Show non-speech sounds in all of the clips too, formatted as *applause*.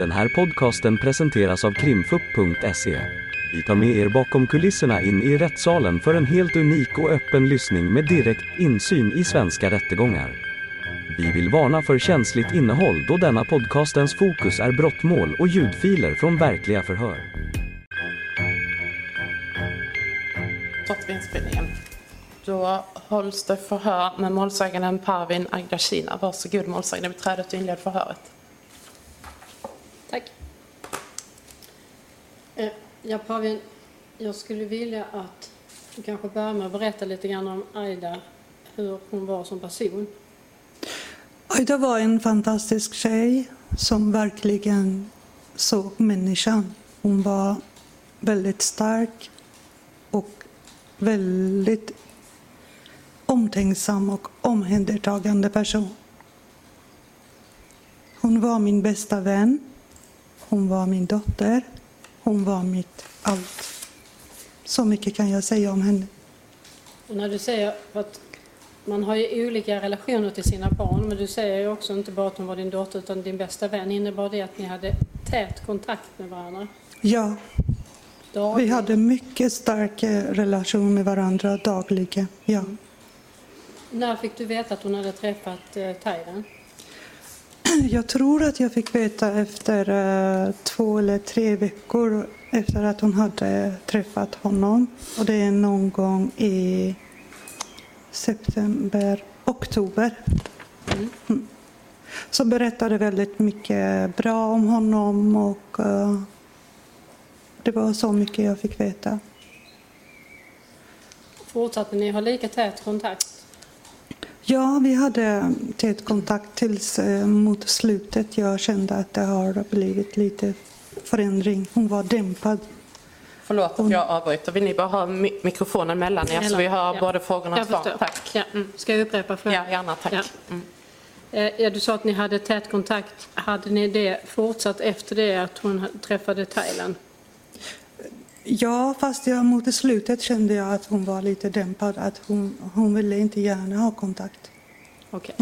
Den här podcasten presenteras av krimfupp.se. Vi tar med er bakom kulisserna in i rättssalen för en helt unik och öppen lyssning med direkt insyn i svenska rättegångar. Vi vill varna för känsligt innehåll då denna podcastens fokus är brottmål och ljudfiler från verkliga förhör. Stopp inspelningen. Då hålls det förhör med målsäganden Parvin Agdashina. Varsågod målsägande beträdet och inled förhöret. Tack. Eh, Ja, Pavin, jag skulle vilja att du kanske börjar med att berätta lite grann om Aida, hur hon var som person. Aida var en fantastisk tjej som verkligen såg människan. Hon var väldigt stark och väldigt omtänksam och omhändertagande person. Hon var min bästa vän. Hon var min dotter. Hon var mitt allt. Så mycket kan jag säga om henne. Och när du säger att man har ju olika relationer till sina barn, men du säger ju också inte bara att hon var din dotter utan din bästa vän. Innebar det att ni hade tät kontakt med varandra? Ja, vi Dagligen? hade mycket stark eh, relation med varandra dagligen. Ja. När fick du veta att hon hade träffat eh, Tayran? Jag tror att jag fick veta efter eh, två eller tre veckor efter att hon hade träffat honom. Och det är någon gång i september, oktober. Mm. Så berättade väldigt mycket bra om honom och eh, det var så mycket jag fick veta. Fortsatte ni ha lika tät kontakt? Ja, vi hade tät kontakt tills eh, mot slutet jag kände att det har blivit lite förändring. Hon var dämpad. Förlåt att jag avbryter. Vill ni bara ha mi- mikrofonen mellan er så vi hör Ja. både frågorna och svaren? Tack. Ja, mm. Ska jag upprepa frågan? Ja, gärna tack. Ja. Mm. Eh, Ja, du sa att ni hade tät kontakt. Hade ni det fortsatt efter det att hon träffade Thailand? Ja, fast jag, mot slutet kände jag att hon var lite dämpad. Att hon, hon ville inte gärna ha kontakt. Okej.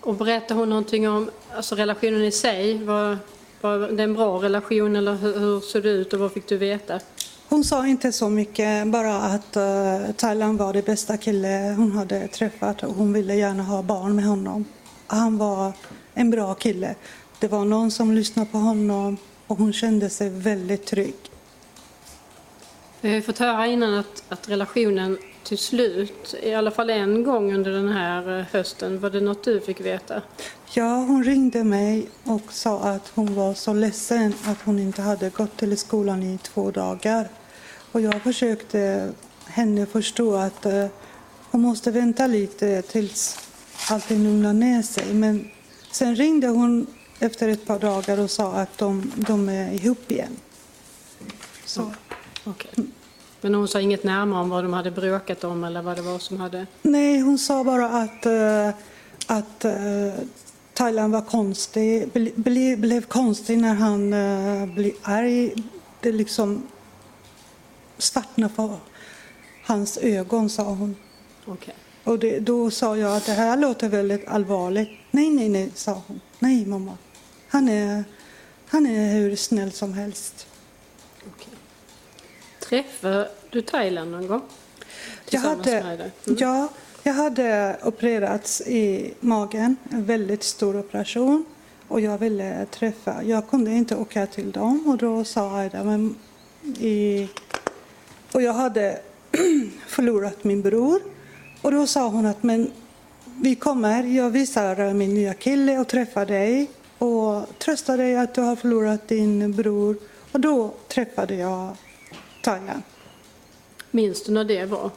Och berättade hon någonting om alltså relationen i sig? Var, var det en bra relation eller hur, hur såg det ut och vad fick du veta? Hon sa inte så mycket, bara att uh, Thailand var det bästa kille hon hade träffat och hon ville gärna ha barn med honom. Han var en bra kille. Det var någon som lyssnade på honom och hon kände sig väldigt trygg. Vi har ju fått höra innan att, att relationen till slut, i alla fall en gång under den här eh, hösten, var det något du fick veta? Ja, hon ringde mig och sa att hon var så ledsen att hon inte hade gått till skolan i två dagar. Och jag försökte henne förstå att eh, hon måste vänta lite tills allting lugnar ner sig. Men sen ringde hon efter ett par dagar och sa att de, de är ihop igen. Så. Okej. Men hon sa inget närmare om vad de hade bråkat om eller vad det var som hade... Nej, hon sa bara att, eh, att eh, Thailand var konstig, ble, ble, blev konstig när han uh, blev arg. Det liksom svartnade för hans ögon, sa hon. Okej. Och det, då sa jag att det här låter väldigt allvarligt. Nej, nej, nej, sa hon. Nej, mamma. Han är, han är hur snäll som helst. okej. Träffade du Thailand någon gång? Jag hade? Mm. ja, jag hade opererats i magen, en väldigt stor operation. Och jag ville träffa, jag kunde inte åka till dem och då sa Aida, men i, och jag hade *clears throat* förlorat min bror. Och då sa hon att men vi kommer, jag visar min nya kille och träffar dig och tröstar dig att du har förlorat din bror. Och då träffade jag Thailand. Minns du när det var?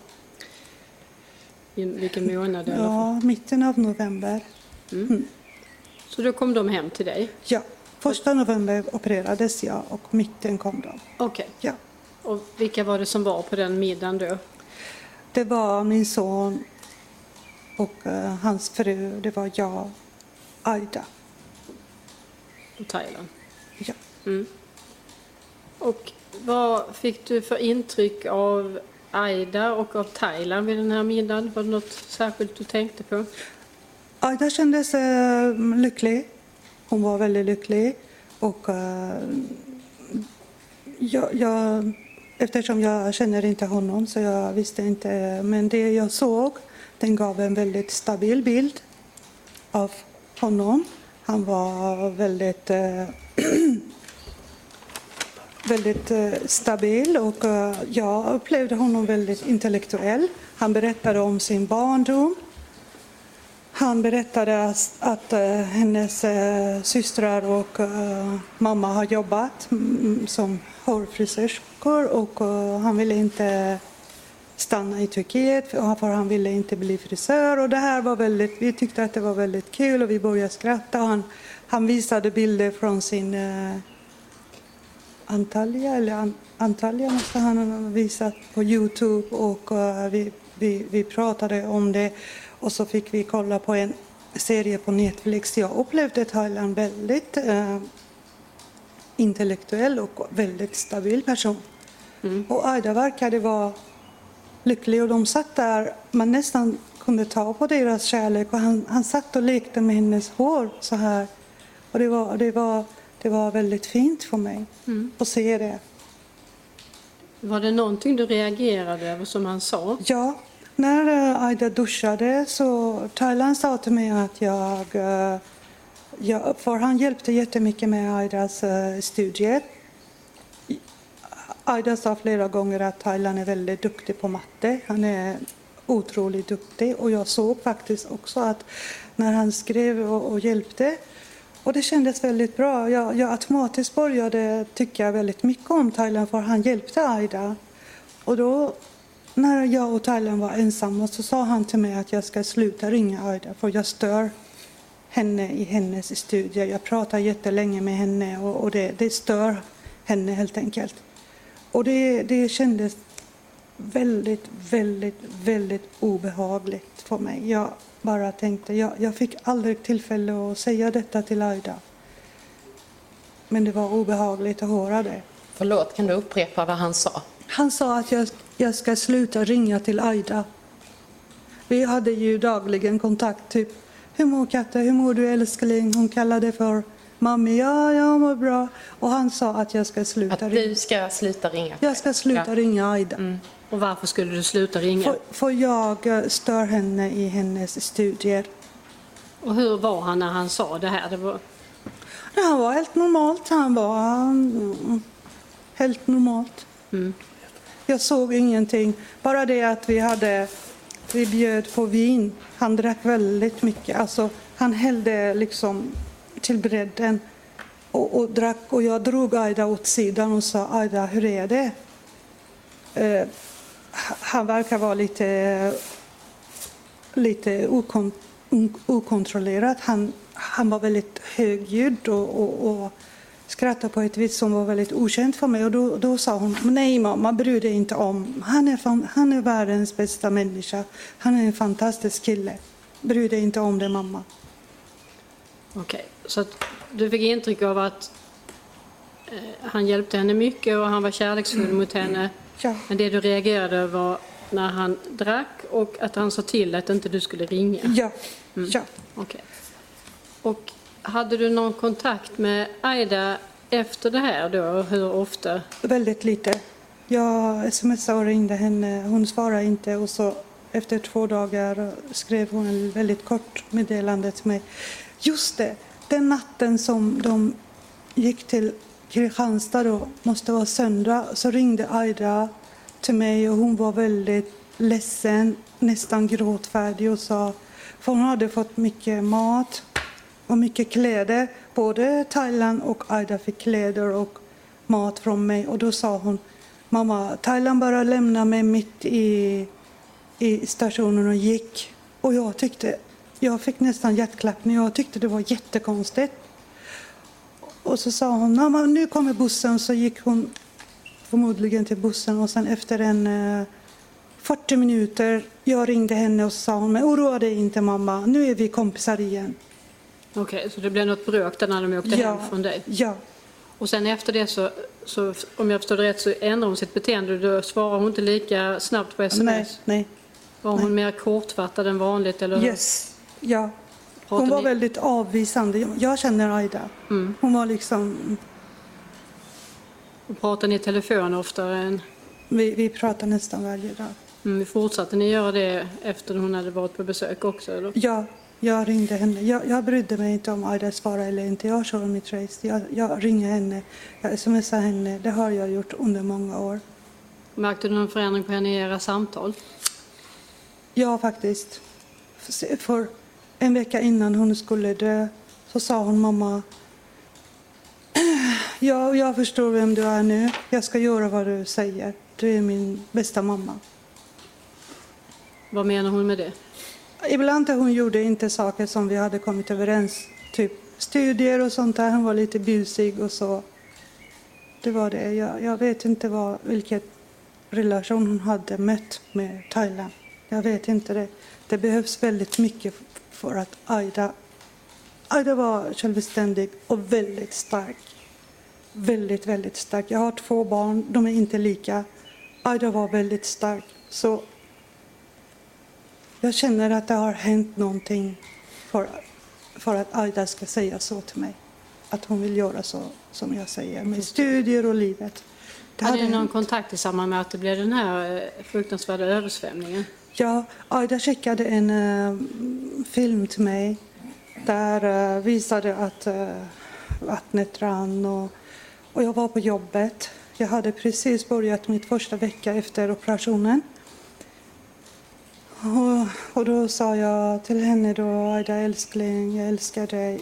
I vilken månad? Ja, mitten av november. Så då kom de hem till dig? Ja, första november opererades jag och mitten kom de. Okej. Ja. Och vilka var det som var på den middagen då? Det var min son och eh, hans fru, det var jag, Aida. På Thailand? Ja. Och vad fick du för intryck av Aida och av Thailand vid den här middagen? Var det något särskilt du tänkte på? Aida kändes sig mm, lycklig. Hon var väldigt lycklig. Och, eh, jag, jag, eftersom jag känner inte honom så jag visste inte. Men det jag såg den gav en väldigt stabil bild av honom. Han var väldigt, eh, väldigt eh, stabil och eh, jag upplevde honom väldigt intellektuell. Han berättade om sin barndom. Han berättade att, att hennes systrar och mamma har jobbat mm, mm, som hårfrisörskor och han ville inte stanna i Turkiet för han ville inte bli frisör. Och det här var väldigt, vi tyckte att det var väldigt kul och vi började skratta. Han, han visade bilder från sin eh, Antalya, eller An, Antalya måste han ha visat på Youtube och eh, vi, vi, vi pratade om det. Och så fick vi kolla på en serie på Netflix. Jag upplevde Thailand väldigt eh, intellektuell och väldigt stabil person. Mm. Och Aida verkade vara lycklig och de satt där, man nästan kunde ta på deras kärlek och han, han satt och lekte med hennes hår så här. Och det var, det var, det var väldigt fint för mig mm. att se det. Var det någonting du reagerade över som han sa? Ja, när eh, Aida duschade så Thailand sa till mig att jag, eh, jag för han hjälpte jättemycket med Aidas eh, studier. Aida sa flera gånger att Thailand är väldigt duktig på matte. Han är otroligt duktig och jag såg faktiskt också att när han skrev och, och hjälpte och det kändes väldigt bra. Jag, jag automatiskt började tycka väldigt mycket om Thailand för han hjälpte Aida. Och då när jag och Thailand var ensamma så sa han till mig att jag ska sluta ringa Aida för jag stör henne i hennes studier. Jag pratar jättelänge med henne och, och det, det stör henne helt enkelt. Och det, det kändes väldigt, väldigt, väldigt obehagligt för mig. Jag bara tänkte, jag, jag fick aldrig tillfälle att säga detta till Aida. Men det var obehagligt att höra det. Förlåt, kan du upprepa vad han sa? Han sa att jag, jag ska sluta ringa till Aida. Vi hade ju dagligen kontakt, typ hur mår katten, hur mår du älskling? Hon kallade för Mamma, ja, jag mår bra. Och han sa att jag ska sluta Att du ska sluta ringa? Jag ska sluta ja. ringa Aida. Mm. Och varför skulle du sluta ringa? För, för jag eh, stör henne i hennes studier. Och hur var han när han sa det här? Det var... Han var helt normalt. Han var mm, helt normalt. Mm. Jag såg ingenting. Bara det att vi hade vi bjöd på vin. Han drack väldigt mycket. Alltså, han hällde liksom till bredden och, och drack. Och jag drog Aida åt sidan och sa Aida, hur är det? Eh, han verkar vara lite, lite okon, okontrollerad. Han, han var väldigt högljudd och, och, och skrattade på ett vis som var väldigt okänt för mig. Och då, då sa hon, nej mamma, bry dig inte om. Han är, fan, han är världens bästa människa. Han är en fantastisk kille. Bry dig inte om det mamma. Okej, okay. så du fick intryck av att eh, han hjälpte henne mycket och han var kärleksfull mot henne. Ja. Men det du reagerade var när han drack och att han sa till att inte du skulle ringa? Ja. Mm. ja. Okay. Och hade du någon kontakt med Aida efter det här då? Hur ofta? Väldigt lite. Jag smsade och ringde henne. Hon svarade inte och så efter två dagar skrev hon ett väldigt kort meddelande till mig. Just det, den natten som de gick till Kristianstad då, måste vara söndag, så ringde Aida till mig och hon var väldigt ledsen, nästan gråtfärdig och sa, för hon hade fått mycket mat och mycket kläder. Både Thailand och Aida fick kläder och mat från mig och då sa hon, mamma, Thailand bara lämnade mig mitt i, i stationen och gick. Och jag tyckte, jag fick nästan hjärtklappning, jag tyckte det var jättekonstigt. Och så sa hon, mamma nu kommer bussen. Så gick hon förmodligen till bussen och sen efter en eh, 40 minuter, jag ringde henne och sa hon, men oroa dig inte mamma, nu är vi kompisar igen. Okej, okay, så det blev något bråk där när de åkte ja, hem från dig? Ja. Och sen efter det så, så, om jag förstår det rätt, så ändrade hon sitt beteende. Då svarar hon inte lika snabbt på sms? Nej, nej. Var hon nej. mer kortfattad än vanligt? Eller? Yes, ja. Hon var väldigt avvisande. Jag känner Aida. Mm. Hon var liksom, Pratar ni i telefon oftare än... vi, vi pratar nästan varje dag. Mm, fortsatte ni göra det efter hon hade varit på besök också? Eller? Ja, jag ringde henne. Jag, jag brydde mig inte om Aida svarade eller inte. Jag kör mitt race. Jag, jag ringer henne. Jag smsar henne. Det har jag gjort under många år. Märkte du någon förändring på henne i era samtal? Ja, faktiskt. För en vecka innan hon skulle dö så sa hon mamma *clears throat* Ja, jag förstår vem du är nu. Jag ska göra vad du säger. Du är min bästa mamma. Vad menar hon med det? Ibland hon gjorde inte saker som vi hade kommit överens. Typ studier och sånt där. Hon var lite busig och så. Det var det. Jag, jag vet inte vad, vilken relation hon hade mött med Thailand. Jag vet inte det. Det behövs väldigt mycket för att Aida... Aida var självständig och väldigt stark. Väldigt, väldigt stark. Jag har två barn. De är inte lika. Aida var väldigt stark. Så jag känner att det har hänt någonting för, för att Aida ska säga så till mig. Att hon vill göra så som jag säger med studier och livet. Det Hade hade ni någon hänt. kontakt i samband med att det blev den här eh, fruktansvärda översvämningen? Ja, Aida skickade en uh, film till mig där uh, visade att uh, vattnet rann och, och jag var på jobbet. Jag hade precis börjat mitt första vecka efter operationen. Och, och då sa jag till henne då, Aida älskling, jag älskar dig.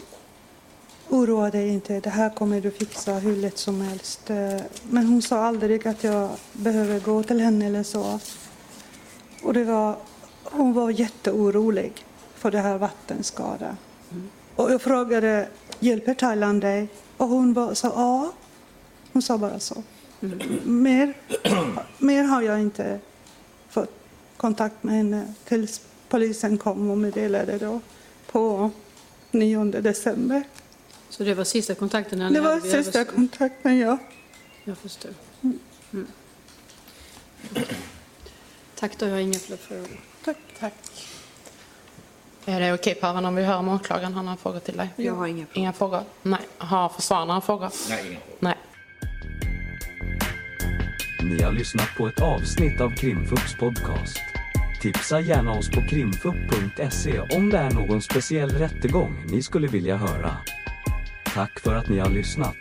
Oroa dig inte, det här kommer du fixa hur lätt som helst. Men hon sa aldrig att jag behöver gå till henne eller så. Och det var, hon var jätteorolig för det här vattenskadan. Och jag frågade, hjälper Thailand dig? Och hon var, sa ja. Hon sa bara så. Mer, mer har jag inte fått kontakt med henne tills polisen kom och meddelade då på 9 december. Så det var sista kontakten när Det var sista kontakten, ja. Jag förstår. Mm. Tack, då har jag inga fler frågor. Tack. Tack. Är det okej Pavan om vi hör om åklagaren? Han har fråga till dig. Jag har inga frågor. Inga frågor? Nej. Har försvararen frågor? Nej, inga frågor. Nej. Ni har lyssnat på ett avsnitt av Krimfupps podcast. Tipsa gärna oss på krimfupp.se om det är någon speciell rättegång ni skulle vilja höra. Tack för att ni har lyssnat.